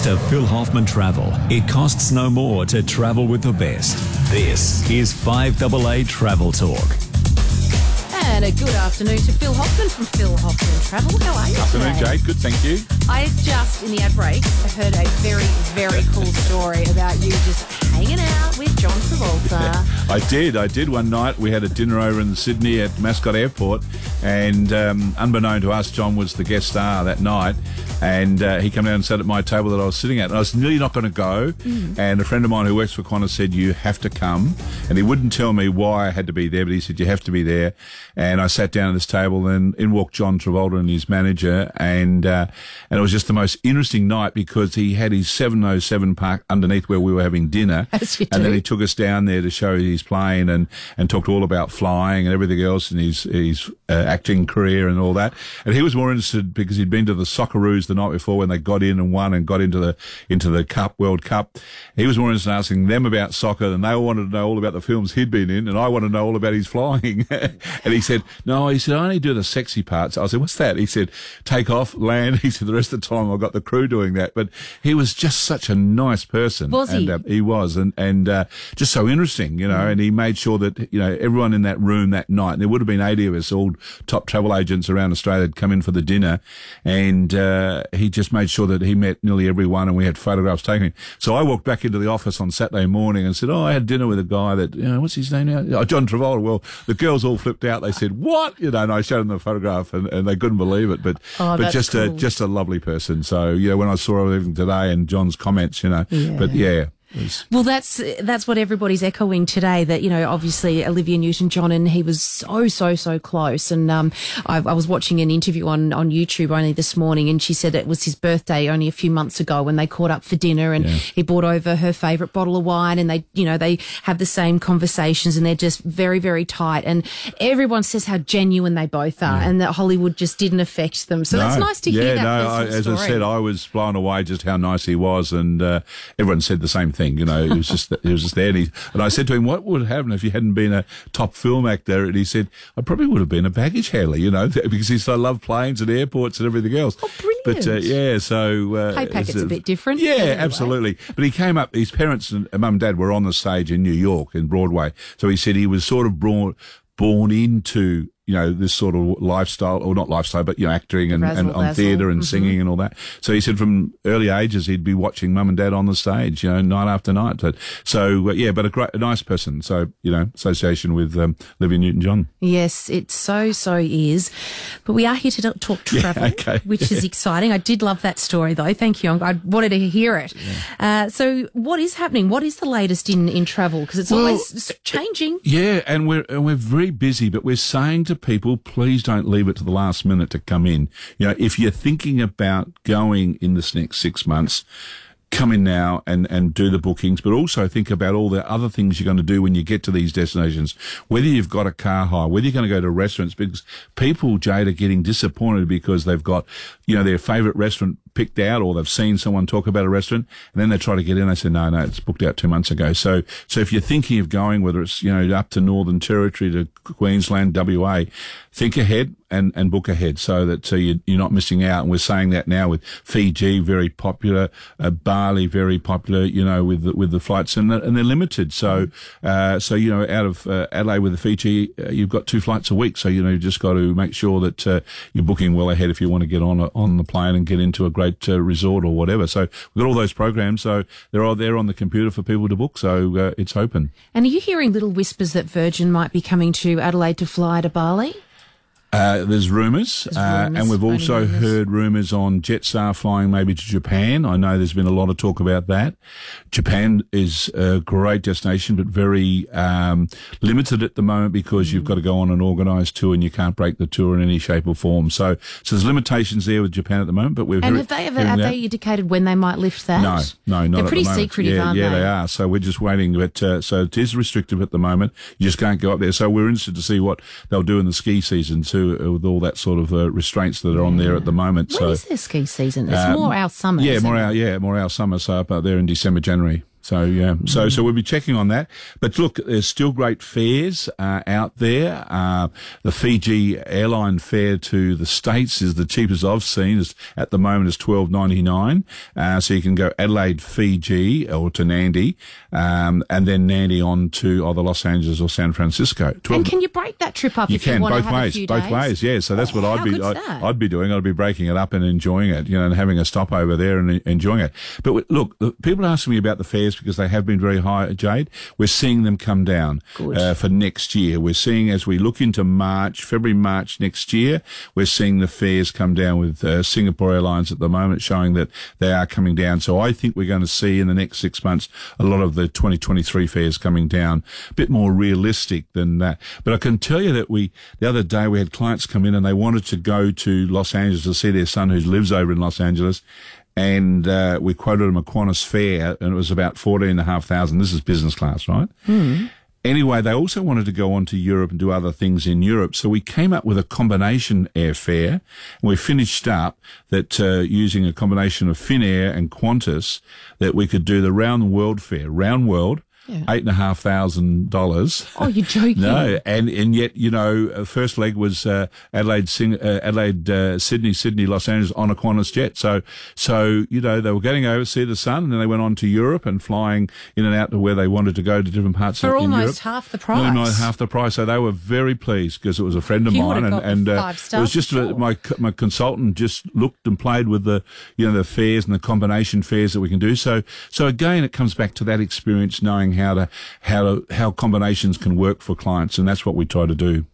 Thanks to Phil Hoffman Travel, it costs no more to travel with the best. This is 5AA Travel Talk. And a good afternoon to Phil Hoffman from Phil Hoffman Travel. How are you Afternoon, today? Jade. Good, thank you. I just, in the ad break, heard a very, very cool story about you just hanging out with John Travolta. I did. I did one night. We had a dinner over in Sydney at Mascot Airport, and um, unbeknown to us, John was the guest star that night. And uh, he came down and sat at my table that I was sitting at. And I was nearly not going to go. And a friend of mine who works for Qantas said, You have to come. And he wouldn't tell me why I had to be there, but he said, You have to be there. And I sat down at this table, and in walked John Travolta and his manager. And, uh, and it was just the most interesting night because he had his 707 park underneath where we were having dinner. And then he took us down there to show his plane and, and talked all about flying and everything else and his, his uh, acting career and all that. And he was more interested because he'd been to the Socceroos the night before when they got in and won and got into the, into the Cup, World Cup. He was more interested in asking them about soccer and they all wanted to know all about the films he'd been in and I wanted to know all about his flying. and he said, no, he said, I only do the sexy parts. I said, what's that? He said, take off, land. He said, the rest of the time I've got the crew doing that. But he was just such a nice person. Was he? uh, he was, and and uh, just so interesting, you know. And he made sure that you know everyone in that room that night. And there would have been eighty of us, all top travel agents around Australia, had come in for the dinner, and uh, Uh, he just made sure that he met nearly everyone, and we had photographs taken. So I walked back into the office on Saturday morning and said, "Oh, I had dinner with a guy that you know what's his name now? Oh, John Travolta." Well, the girls all flipped out. They said, "What?" You know, and I showed them the photograph, and, and they couldn't believe it. But Oh, but just a just a lovely person. So you know, when I saw her even today and John's comments, you know, but yeah. Was- Well, that's that's what everybody's echoing today. That you know, obviously Olivia Newton-John and he was so so so close. And um, I, I was watching an interview on on YouTube only this morning, and she said it was his birthday only a few months ago when they caught up for dinner, and he brought over her favourite bottle of wine, and they you know they have the same conversations, and they're just very very tight. And everyone says how genuine they both are, and that Hollywood just didn't affect them. So that's nice to yeah, hear that. no, I, as I said, I was blown away just how nice he was, and uh, everyone said the same thing. You know, it was just it was just there, and, he, and I said to him, "What would happen if you hadn't been a top film actor?" And he said, "I probably would have been a baggage handler, you know, because he said I love planes and airports and everything else." Oh, brilliant! But uh, yeah, so uh, Pay packet's it's a bit different, Yeah, anyway. absolutely. But he came up. His parents and mum and dad were on the stage in New York in Broadway, so he said he was sort of brought born into you know this sort of lifestyle or not lifestyle but you know acting and, and on theatre and singing and all that so he said from early ages he'd be watching mum and dad on the stage you know night after night but so uh, yeah but a great a nice person so you know association with um, Olivia Newton-John Yes, it so so is. But we are here to talk travel, okay. which is exciting. I did love that story though. Thank you. I wanted to hear it. Uh, so, what is happening? What is the latest in in travel? Because it's Well, always changing. Yeah, and we're and we're very busy, but we're saying to people, please don't leave it to the last minute to come in. You know, if you're thinking about going in this next six months, come in now and, and do the bookings, but also think about all the other things you're going to do when you get to these destinations. Whether you've got a car hire, whether you're going to go to restaurants, because people, Jade, are getting disappointed because they've got, you know, their favourite restaurant picked out or they've seen someone talk about a restaurant and then they try to get in. They say, no, no, it's booked out two months ago. So, so if you're thinking of going, whether it's, you know, up to Northern Territory to Queensland, WA, think ahead and, and book ahead so that uh, you, you're not missing out. And we're saying that now with Fiji, very popular, uh, Bali, very popular, you know, with the, with the flights and and they're limited. So, uh, so, you know, out of uh, Adelaide with the Fiji, uh, you've got two flights a week. So, you know, you just got to make sure that uh, you're booking well ahead if you want to get on a, on the plane and get into a great uh, resort or whatever. So we've got all those programs. So they're all there on the computer for people to book. So uh, it's open. And are you hearing little whispers that Virgin might be coming to Adelaide to fly to Bali? Uh, there's rumours, uh, and we've also rumours. heard rumours on Jetstar flying maybe to Japan. I know there's been a lot of talk about that. Japan is a great destination, but very um, limited at the moment because Mm. you've got to go on an organised tour and you can't break the tour in any shape or form. So, so there's limitations there with Japan at the moment. But we're And very, have they ever have they indicated when they might lift that? No, no, not They're pretty the secretive, yeah, aren't yeah, they? Yeah, they are. So we're just waiting. But uh, so it is restrictive at the moment. You just can't go up there. So we're interested to see what they'll do in the ski season too, uh, with all that sort of uh, restraints that are on there at the moment. When so is their ski season? It's um, more our summer. yeah, more it? our yeah, more our summer. So up out there in December, January. So yeah, so so we'll be checking on that. But look, there's still great fares uh, out there. Uh, the Fiji airline fare to the states is the cheapest I've seen. Is at the moment is twelve ninety nine. Uh, so you can go Adelaide, Fiji, or to Nadi, um, and then Nadi on to either Los Angeles or San Francisco. 12, And can you break that trip up you if can you both to have a ways, both days? ways. Yeah, so that's what I'd be. I'd. I'd be doing. I'd be breaking it up and enjoying it, you know, and having a stop over there and enjoying it. But look, the- people are asking me about the fares because they have been very high, Jade. We're seeing them come down uh, for next year. We're seeing as we look into March, February, March next year, we're seeing the fares come down with uh, Singapore Airlines at the moment, showing that they are coming down. So I think we're going to see in the next six months a lot of the 2023 fares coming down, a bit more realistic than that. But I can tell you that we the other day we had clients come in and they wanted to go to Los Angeles to see their son who lives over in Los Angeles. And uh, we quoted them a Qantas fare, and it was about fourteen and a half thousand. This is business class, right? Anyway, they also wanted to go on to Europe and do other things in Europe. So we came up with a combination airfare and we finished up that uh, using a combination of Finnair and Qantas that we could do the round the world fare, round world, eight and a half thousand dollars. Oh, you're joking. No, and and yet you know, uh, first leg was uh, Adelaide, Sing- uh, Adelaide, uh, Sydney, Sydney, Los Angeles on a Qantas jet. So so you know they were getting over to see the sun, and then they went on to Europe and flying in and out to where they wanted to go to different parts For of almost Europe. half the price. Almost half the price. So they were very pleased because it was a friend of You mine, and and uh, five it was just sure. my my consultant just looked and played with the you know the fares and the combination fares that we can do. So so again, it comes back to that experience, knowing how to how to how combinations can work for clients, and that's what we try to do.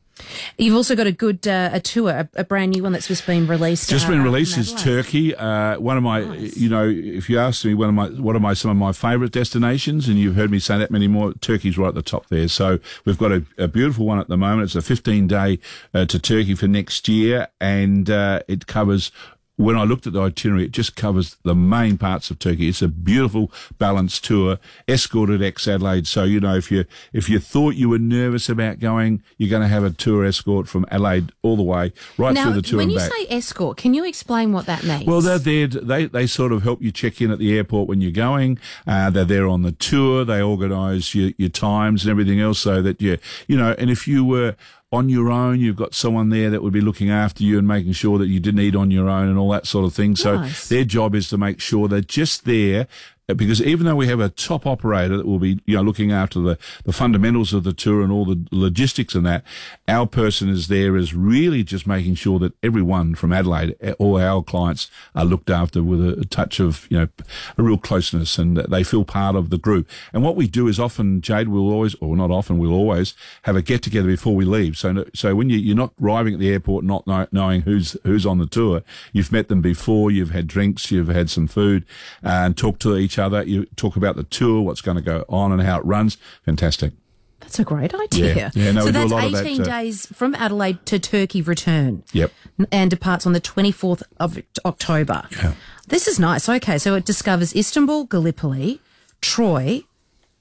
You've also got a good uh, a tour, a, a brand new one that's just been released. Just uh, been released is Turkey. Uh, one of my, you know, if you ask me, one of my, what are my some of my favourite destinations, and you've heard me say that many more. Turkey's right at the top there. So we've got a, a beautiful one at the moment. It's a 15 day uh, to Turkey for next year, and uh, it covers. When I looked at the itinerary, it just covers the main parts of Turkey. It's a beautiful, balanced tour, escorted ex Adelaide. So you know, if you if you thought you were nervous about going, you're going to have a tour escort from Adelaide all the way right Now, through the tour when you back. say escort, can you explain what that means? Well, they're there. They they sort of help you check in at the airport when you're going. Uh, they're there on the tour. They organise your your times and everything else so that you you know. And if you were on your own, you've got someone there that would be looking after you and making sure that you didn't eat on your own and all that sort of thing. So Nice. their job is to make sure they're just there. Uh, Because even though we have a top operator that will be, you know, looking after the, the fundamentals of the tour and all the logistics and that, our person is there is really just making sure that everyone from Adelaide, eh, all our clients are looked after with a, touch of, you know, a real closeness and they feel part of the group. And what we do is often, Jade will always, or not often, we'll always have a get together before we leave. So, so when you, you're not arriving at the airport, not know, knowing who's, who's on the tour, you've met them before, you've had drinks, you've had some food and talked to each other. You talk about the tour, what's going to go on and how it runs. Fantastic. that's a great idea. Yeah. Yeah, no, so that's lot of that, 18 uh, days from Adelaide to Turkey return. Yep. And departs on the 24th of October. Yeah. This is nice. Okay, so it discovers Istanbul, Gallipoli, Troy.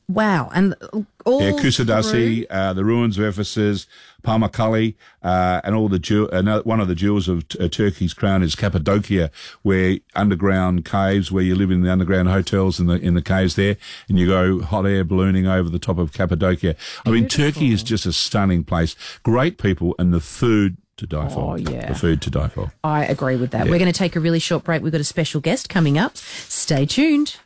Wow, and all Yeah, Kusadasi, uh, the ruins of Ephesus, Pamukkale, uh, and all the jewel, another, one of the jewels of uh, Turkey's crown is Cappadocia, where underground caves, where you live in the underground hotels in the in the caves there, and you go hot air ballooning over the top of Cappadocia. I mean, Turkey is just a stunning place. Great people, and the food to die for. Oh, yeah. the food to die for. I agree with that. We're going to take a really short break. We've got a special guest coming up. Stay tuned.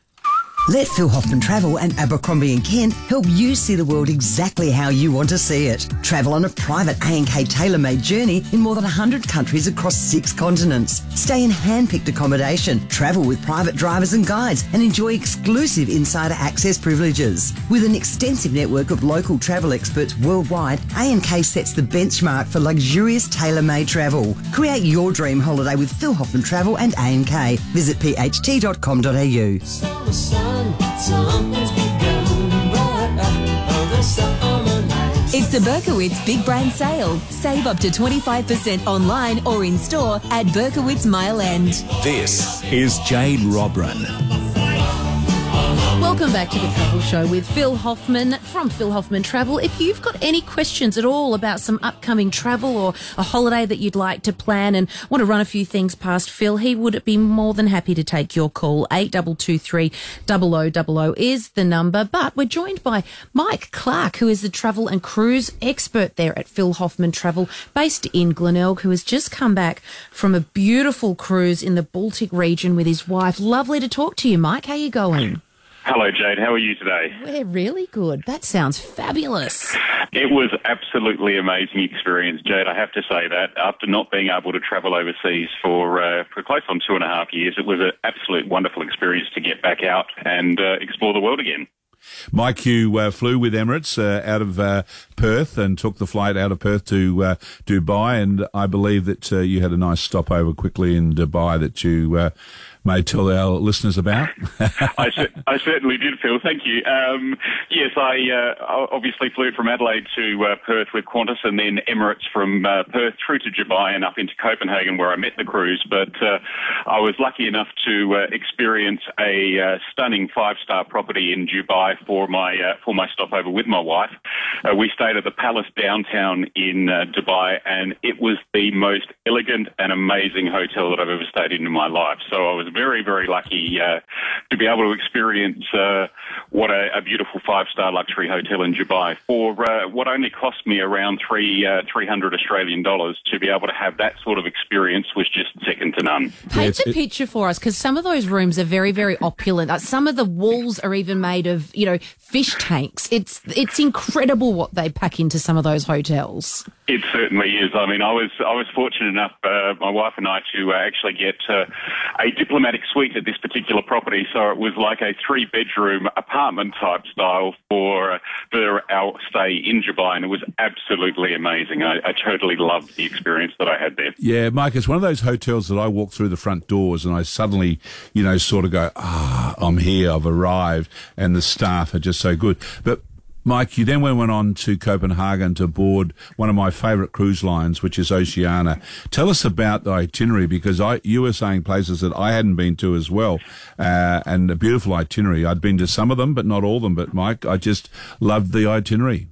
Let Phil Hoffman Travel and Abercrombie and Kent help you see the world exactly how you want to see it. Travel on a private A&K tailor-made journey in more than 100 countries across six continents. Stay in hand-picked accommodation, travel with private drivers and guides, and enjoy exclusive insider access privileges. With an extensive network of local travel experts worldwide, A&K sets the benchmark for luxurious tailor-made travel. Create your dream holiday with Phil Hoffman Travel and A&K. Visit pht.com.au. It's the Berkowitz Big Brand Sale. Save up to 25% online or in store at Berkowitz Mile End. This is Jade Robran Welcome back to the Travel Show with Phil Hoffman from Phil Hoffman Travel. If you've got any questions at all about some upcoming travel or a holiday that you'd like to plan and want to run a few things past Phil, he would be more than happy to take your call. 8223 0000 is the number. But we're joined by Mike Clark, who is the travel and cruise expert there at Phil Hoffman Travel, based in Glenelg, who has just come back from a beautiful cruise in the Baltic region with his wife. Lovely to talk to you, Mike. How you going? Hello, Jade. How are you today? We're really good. That sounds fabulous. It was absolutely amazing experience, Jade. I have to say that after not being able to travel overseas for uh, for close on two and a half years, it was an absolute wonderful experience to get back out and uh, explore the world again. Mike, you uh, flew with Emirates uh, out of uh, Perth and took the flight out of Perth to uh, Dubai, and I believe that uh, you had a nice stopover quickly in Dubai that you uh, may tell our listeners about. I, cer- I certainly did, Phil. Thank you. Um, yes, I uh, obviously flew from Adelaide to uh, Perth with Qantas and then Emirates from uh, Perth through to Dubai and up into Copenhagen where I met the crews. But uh, I was lucky enough to uh, experience a uh, stunning five-star property in Dubai for my for my stopover with my wife. We stayed at the Palace downtown in Dubai, and it was the most elegant and amazing hotel that I've ever stayed in in my life. So I was very, very lucky uh, to be able to experience uh, what a, a beautiful five-star luxury hotel in Dubai for uh, what only cost me around three uh, three hundred Australian dollars. To be able to have that sort of experience was just second to none. Paint it's- the picture for us because some of those rooms are very, very opulent. Uh, Some of the walls are even made of, you know, fish tanks. It's it's incredible what they pack into some of those hotels. It certainly is. I mean, I was I was fortunate enough, uh, my wife and I, to uh, actually get uh, a diplomatic suite at this particular property. So it was like a three bedroom apartment type style for for our stay in Dubai, and it was absolutely amazing. I, I totally loved the experience that I had there. Yeah, Mike, it's one of those hotels that I walk through the front doors and I suddenly, you know, sort of go, ah, I'm here, I've arrived, and the staff are just so good. But Mike, you then went on to Copenhagen to board one of my favourite cruise lines, which is Oceania. Tell us about the itinerary because I, you were saying places that I hadn't been to as well, uh, and a beautiful itinerary. I'd been to some of them, but not all of them. But Mike, I just loved the itinerary.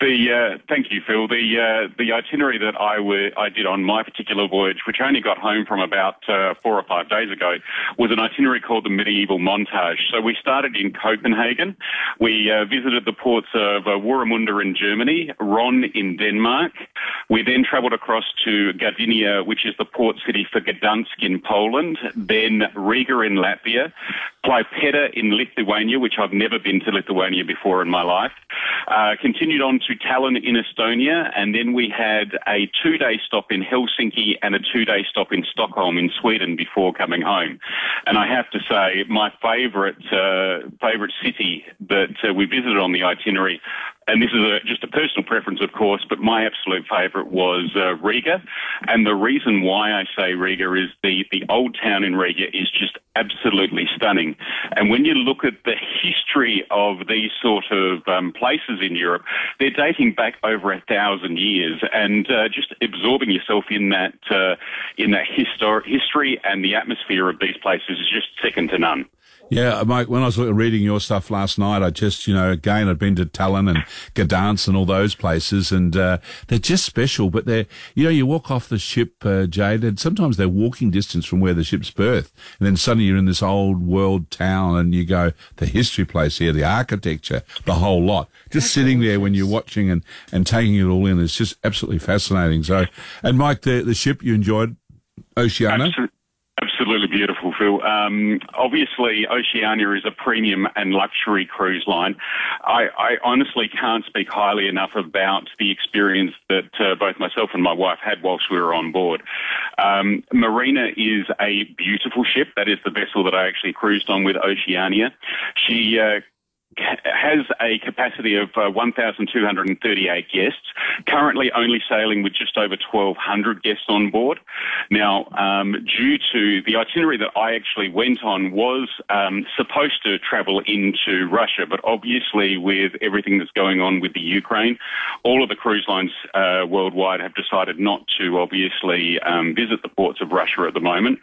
The uh, thank you, Phil. The uh, the itinerary that I did on my particular voyage, which I only got home from about uh, four or five days ago, was an itinerary called the Medieval Montage. So we started in Copenhagen. We uh, visited the ports of uh, Warnemünde in Germany, Rønne in Denmark. We then travelled across to Gdynia, which is the port city for Gdansk in Poland. Then Riga in Latvia, Klaipeda in Lithuania, which I've never been to Lithuania before in my life. Uh, on to Tallinn in Estonia, and then we had a two-day stop in Helsinki and a two-day stop in Stockholm in Sweden before coming home. And I have to say, my favourite uh, favourite city that uh, we visited on the itinerary and this is a, just a personal preference, of course, but my absolute favourite was uh, Riga. And the reason why I say Riga is the, the old town in Riga is just absolutely stunning. And when you look at the history of these sort of um, places in Europe, they're dating back over a thousand years, and uh, just absorbing yourself in that uh, in that histor- history and the atmosphere of these places is just second to none. Yeah, Mike, when I was reading your stuff last night, I just, you know, again, I'd been to Tallinn and Gdansk and all those places, and uh, they're just special. But they're, you know, you walk off the ship, uh, Jade, and sometimes they're walking distance from where the ship's berth. And then suddenly you're in this old world town, and you go, the history place here, the architecture, the whole lot. Just sitting there when you're watching and, and taking it all in, it's just absolutely fascinating. So, and Mike, the, the ship you enjoyed, Oceania? Absol- Absolutely beautiful, Phil. Um, obviously, Oceania is a premium and luxury cruise line. I, I honestly can't speak highly enough about the experience that uh, both myself and my wife had whilst we were on board. Um, Marina is a beautiful ship. That is the vessel that I actually cruised on with Oceania. She uh, has a capacity of uh, 1,238 guests. Currently, only sailing with just over 1,200 guests on board. Now, um, due to the itinerary that I actually went on was um, supposed to travel into Russia, but obviously with everything that's going on with the Ukraine, all of the cruise lines uh, worldwide have decided not to obviously um, visit the ports of Russia at the moment.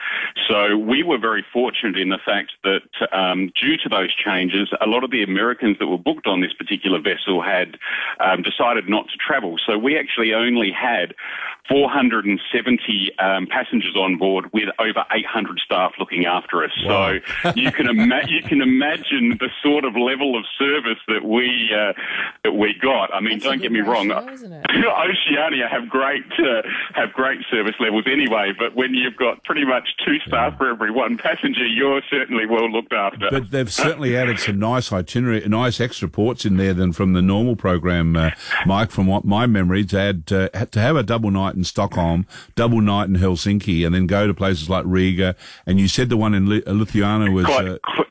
So we were very fortunate in the fact that um, due to those changes, a lot of the Americans that were booked on this particular vessel had um, decided not to travel. So we actually only had 470 um, passengers on board with over 800 staff looking after us. So you can ima- you can imagine the sort of level of service that we uh, that we got. I mean, That's don't get me wrong. ratio. Oceania have great uh, have great service levels anyway, but when you've got pretty much two staff for every one passenger, you're certainly well looked after. But they've certainly added some nice itinerary, nice extra ports in there than from the normal program, uh, Mike. From what my memory, had uh, to have a double night in Stockholm, double night in Helsinki, and then go to places like Riga. And you said the one in Lithuania was. Quite- Uh,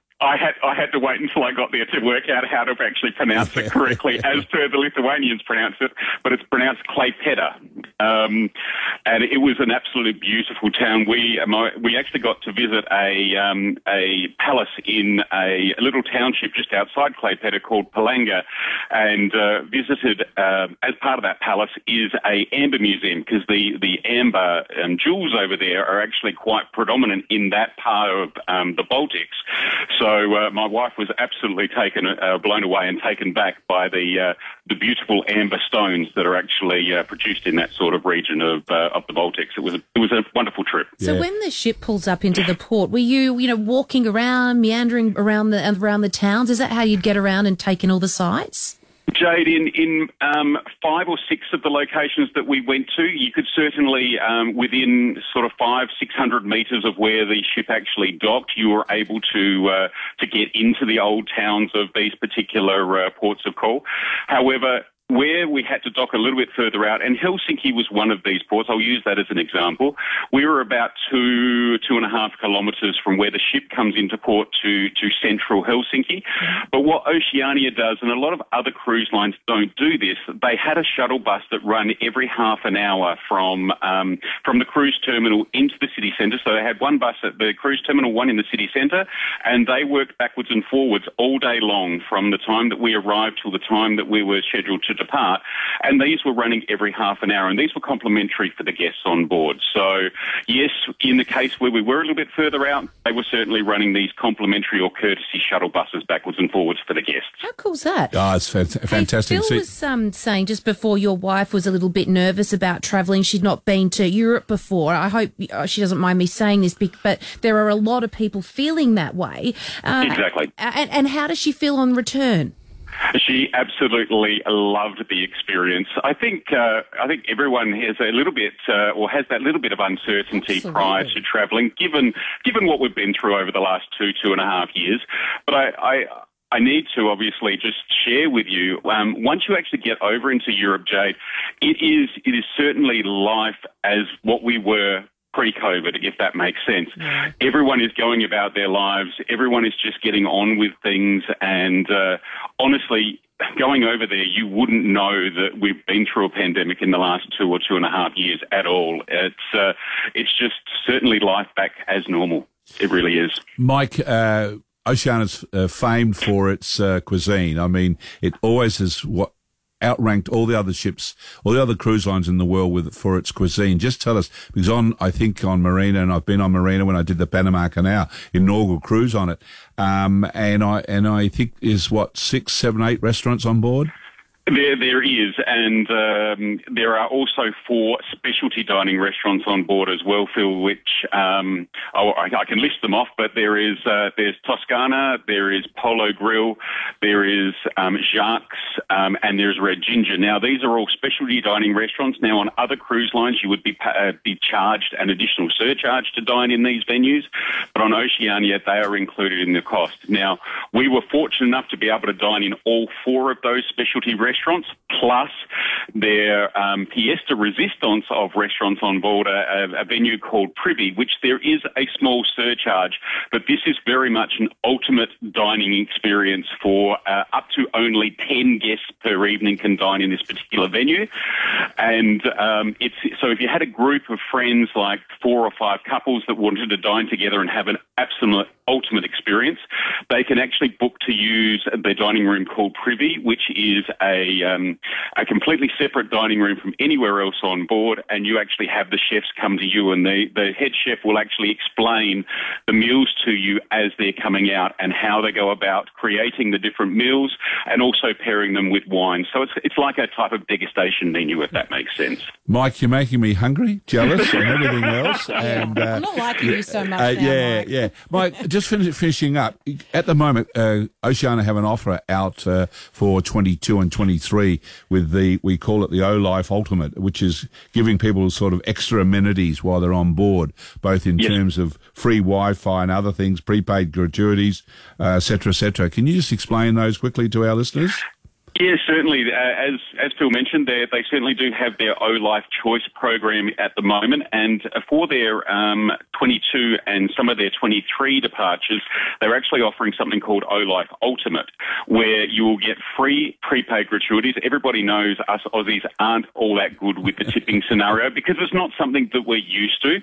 had I had to wait until I got there to work out how to actually pronounce it correctly, as per the Lithuanians pronounce it. But it's pronounced Klaipeda, um, and it was an absolutely beautiful town. We my, we actually got to visit a um, a palace in a little township just outside Klaipeda called Palanga, and uh, visited uh, as part of that palace is a amber museum because the the amber um, jewels over there are actually quite predominant in that part of um, the Baltics. So uh, my wife was absolutely taken, uh, blown away, and taken back by the uh, the beautiful amber stones that are actually uh, produced in that sort of region of uh, of the Baltics. It was a, it was a wonderful trip. So when the ship pulls up into the port, were you, you know, walking around, meandering around the around the towns? Is that how you'd get around and take in all the sights? Jade, in, in um, five or six of the locations that we went to, you could certainly, um, within sort of five, six hundred metres of where the ship actually docked, you were able to uh, to get into the old towns of these particular uh, ports of call. However, where we had to dock a little bit further out, and Helsinki was one of these ports. I'll use that as an example. We were about two, two and a half kilometres from where the ship comes into port to, to central Helsinki. But what Oceania does, and a lot of other cruise lines don't do this, they had a shuttle bus that run every half an hour from, um, from the cruise terminal into the city centre. So they had one bus at the cruise terminal, one in the city centre, and they worked backwards and forwards all day long from the time that we arrived till the time that we were scheduled to depart. And these were running every half an hour, and these were complimentary for the guests on board. So, yes, in the case where we were a little bit further out, they were certainly running these complimentary or courtesy shuttle buses backwards and forwards for the guests. How cool's that? oh, it's fant- fantastic. Hey, See- Phil was um, saying just before your wife was a little bit nervous about travelling. She'd not been to Europe before. I hope uh, she doesn't mind me saying this, but there are a lot of people feeling that way. Uh, Exactly. And, and how does she feel on return? She absolutely loved the experience. I think uh, I think everyone has a little bit uh, or has that little bit of uncertainty Absolutely. prior to travelling, given given what we've been through over the last two two and a half years. But I. I I need to obviously just share with you. Um, once you actually get over into Europe, Jade, it is it is certainly life as what we were pre-COVID, if that makes sense. Everyone is going about their lives. Everyone is just getting on with things. And uh, honestly, going over there, you wouldn't know that we've been through a pandemic in the last two or two and a half years at all. It's uh, it's just certainly life back as normal. It really is. Mike, uh, Oceania's uh, famed for its uh, cuisine. I mean, it always has what outranked all the other ships, all the other cruise lines in the world with for its cuisine. Just tell us, because on I think on Marina, and I've been on Marina when I did the Panama Canal inaugural cruise on it, um, and I and I think is what six, seven, eight restaurants on board. There, there is, and um, there are also four specialty dining restaurants on board as well, Phil. Which um, I, I can list them off, but there is uh, there's Toscana, there is Polo Grill, there is um, Jacques, um, and there's Red Ginger. Now, these are all specialty dining restaurants. Now, on other cruise lines, you would be uh, be charged an additional surcharge to dine in these venues, but on Oceania, they are included in the cost. Now, we were fortunate enough to be able to dine in all four of those specialty restaurants restaurants, plus their um, de resistance of restaurants on board a, a, a venue called Privée, which there is a small surcharge, but this is very much an ultimate dining experience for uh, up to only 10 guests per evening can dine in this particular venue. And um, it's so if you had a group of friends, like four or five couples that wanted to dine together and have an absolute ultimate experience, they can actually book to use the dining room called Privée, which is a um, a completely separate dining room from anywhere else on board, and you actually have the chefs come to you, and the the head chef will actually explain the meals to you as they're coming out and how they go about creating the different meals and also pairing them with wine. So it's it's like a type of degustation menu, if that makes sense. Mike, you're making me hungry, jealous, and everything else. And uh, I'm not liking you so much uh, now, yeah, Mike. yeah. Mike, just finish, finishing up. At the moment, uh, Oceania have an offer out uh, for 22 and 23 with the we call it the O Life Ultimate, which is giving people sort of extra amenities while they're on board, both in Yes. terms of free Wi-Fi and other things, prepaid gratuities, uh, et cetera, et cetera. Can you just explain those quickly to our listeners? Yeah, certainly. Uh, as as Phil mentioned, they they certainly do have their O Life Choice program at the moment, and for their um, 22 and some of their 23 departures, they're actually offering something called O Life Ultimate, where you will get free prepaid gratuities. Everybody knows us Aussies aren't all that good with the tipping scenario because it's not something that we're used to.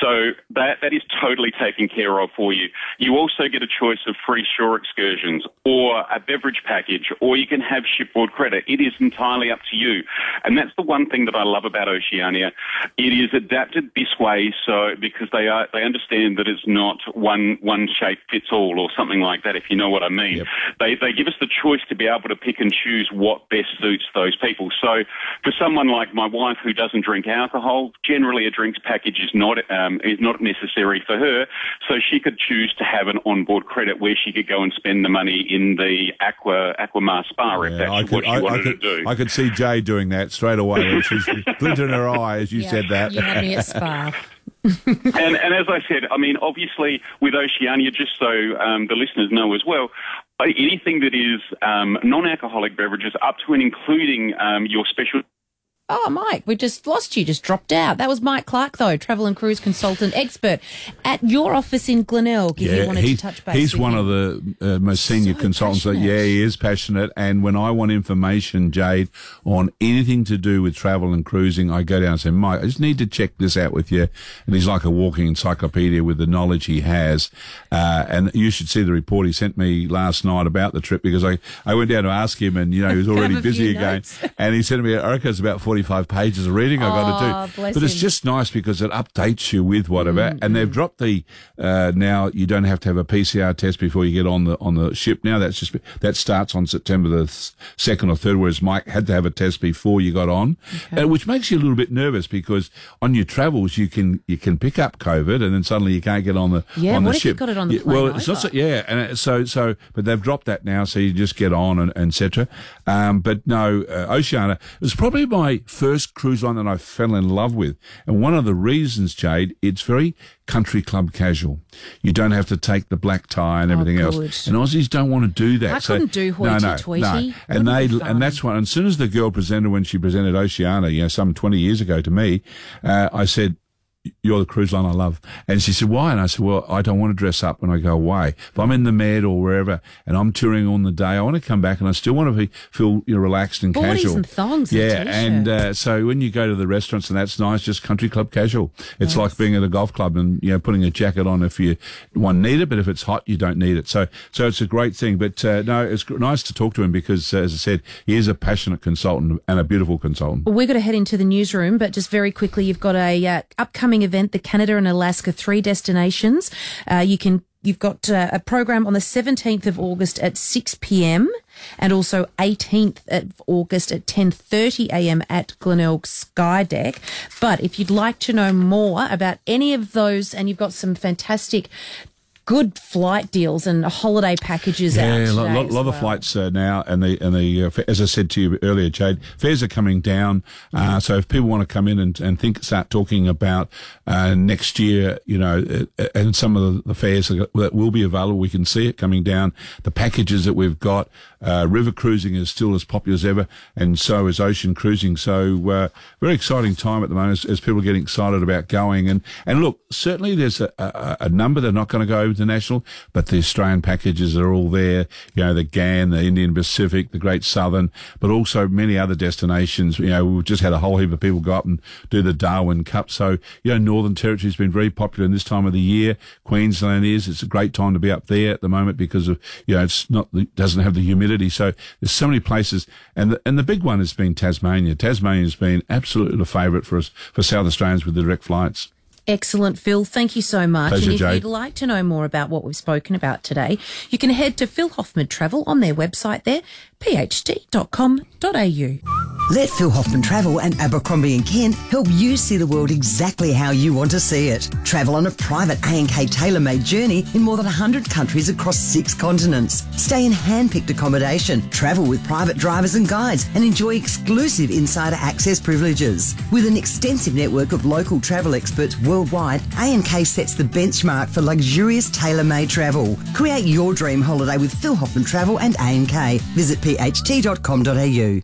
So that that is totally taken care of for you. You also get a choice of free shore excursions or a beverage package, or you can have shipboard credit. It is entirely up to you. And that's the one thing that I love about Oceania. It is adapted this way so because they are they understand that it's not one one shape fits all or something like that, if you know what I mean. Yep. They they give us the choice to be able to pick and choose what best suits those people. So for someone like my wife who doesn't drink alcohol, generally a drinks package is not um, is not necessary for her. So she could choose to have an onboard credit where she could go and spend the money in the Aqua Aquamar Spa if that's I what could, she I, I could, to do. I could see Jay doing that straight away. She's glint in her eye as you Yeah, said that. You had me at Spa. and, and as I said, I mean, obviously with Oceania, just so um, the listeners know as well, uh, anything that is um, non-alcoholic beverages up to and including um, your special Oh, Mike, we just lost you, just dropped out. That was Mike Clark, though, travel and cruise consultant expert at your office in Glenelg. If you wanted he- to touch base, he's one him. of the uh, most senior So consultants. Passionate. yeah, he is passionate. And when I want information, Jade, on anything to do with travel and cruising, I go down and say, Mike, I just need to check this out with you. And he's like a walking encyclopedia with the knowledge he has. Uh, and you should see the report he sent me last night about the trip because I, I went down to ask him and, you know, he was already busy again. And he to me, I reckon it's about 45 pages of reading I've got to do. But it's him. just nice because it updates you with whatever. Mm, And they've dropped the, uh, now you don't have to have a PCR test before you get on the, on the ship now. That's just, that starts on September the second or third, whereas Mike had to have a test before you got on, uh, which makes you a little bit nervous because on your travels, you can, you can pick up COVID and then suddenly you can't get on the, Yeah, on the if ship. you've got it on the Yeah, plane Well, it's not so, yeah. And so, so, but they've dropped that now. So you just get on and, and et. Um, but no, uh, Oceania was probably my first cruise line that I fell in love with. And one of the reasons, Jade, it's very country club casual. You don't have to take the black tie and everything Oh, else. And Aussies don't want to do that. I So- couldn't do no, no, hoity-toity. no. And Wouldn't they, and that's one. And as soon as the girl presented when she presented Oceania, you know, some 20 years ago to me, uh, I said, you're the cruise line I love. And she said, why? And I said, well, I don't want to dress up when I go away. If I'm in the Med or wherever and I'm touring on the day, I want to come back and I still want to be, feel you know, relaxed and Boardies casual. and thongs Yeah. And, t-shirt. uh, so when you go to the restaurants and that's nice, just country club casual. It's like being at a golf club and, you know, putting a jacket on if you one need it, but if it's hot, you don't need it. So, so it's a great thing. But, uh, no, it's nice to talk to him because, uh, as I said, he is a passionate consultant and a beautiful consultant. Well, we're going to head into the newsroom, but just very quickly, you've got a uh, upcoming event, the Canada and Alaska three destinations. Uh, you can. You've got uh, a program on the 17th of August at 6 p.m. and also 18th of August at 10:30 a.m. at Glenelg Sky Deck. But if you'd like to know more about any of those, and you've got some fantastic good flight deals and holiday packages out. Yeah, a lot, lot, lot of well. flights uh, now, and the and the uh, as I said to you earlier, Jade, fares are coming down. Uh, so if people want to come in and, and think start talking about uh, next year, you know, uh, and some of the, the fares that will be available, we can see it coming down. The packages that we've got, uh, river cruising is still as popular as ever, and so is ocean cruising. So uh, very exciting time at the moment as, as people are getting excited about going. And and look, certainly there's a, a, a number that are not going to go international, but the Australian packages are all there. You know, the Ghan, the Indian Pacific, the Great Southern, but also many other destinations. You know, we've just had a whole heap of people go up and do the Darwin Cup. So, you know, Northern Territory's been very popular in this time of the year. Queensland is. It's a great time to be up there at the moment because of, you know, it's not, it doesn't have the humidity. So there's so many places. And the, and the big one has been Tasmania. Tasmania's been absolutely the favourite for us, for South Australians with the direct flights. Excellent, Phil. Thank you so much. Pleasure, and if Jade. you'd like to know more about what we've spoken about today, you can head to Phil Hoffman Travel on their website there, pht.com.au. Let Phil Hoffman Travel and Abercrombie and Kent help you see the world exactly how you want to see it. Travel on a private A&K tailor-made journey in more than 100 countries across six continents. Stay in hand-picked accommodation, travel with private drivers and guides, and enjoy exclusive insider access privileges. With an extensive network of local travel experts worldwide, A&K sets the benchmark for luxurious tailor-made travel. Create your dream holiday with Phil Hoffman Travel and A&K. Visit pht.com.au.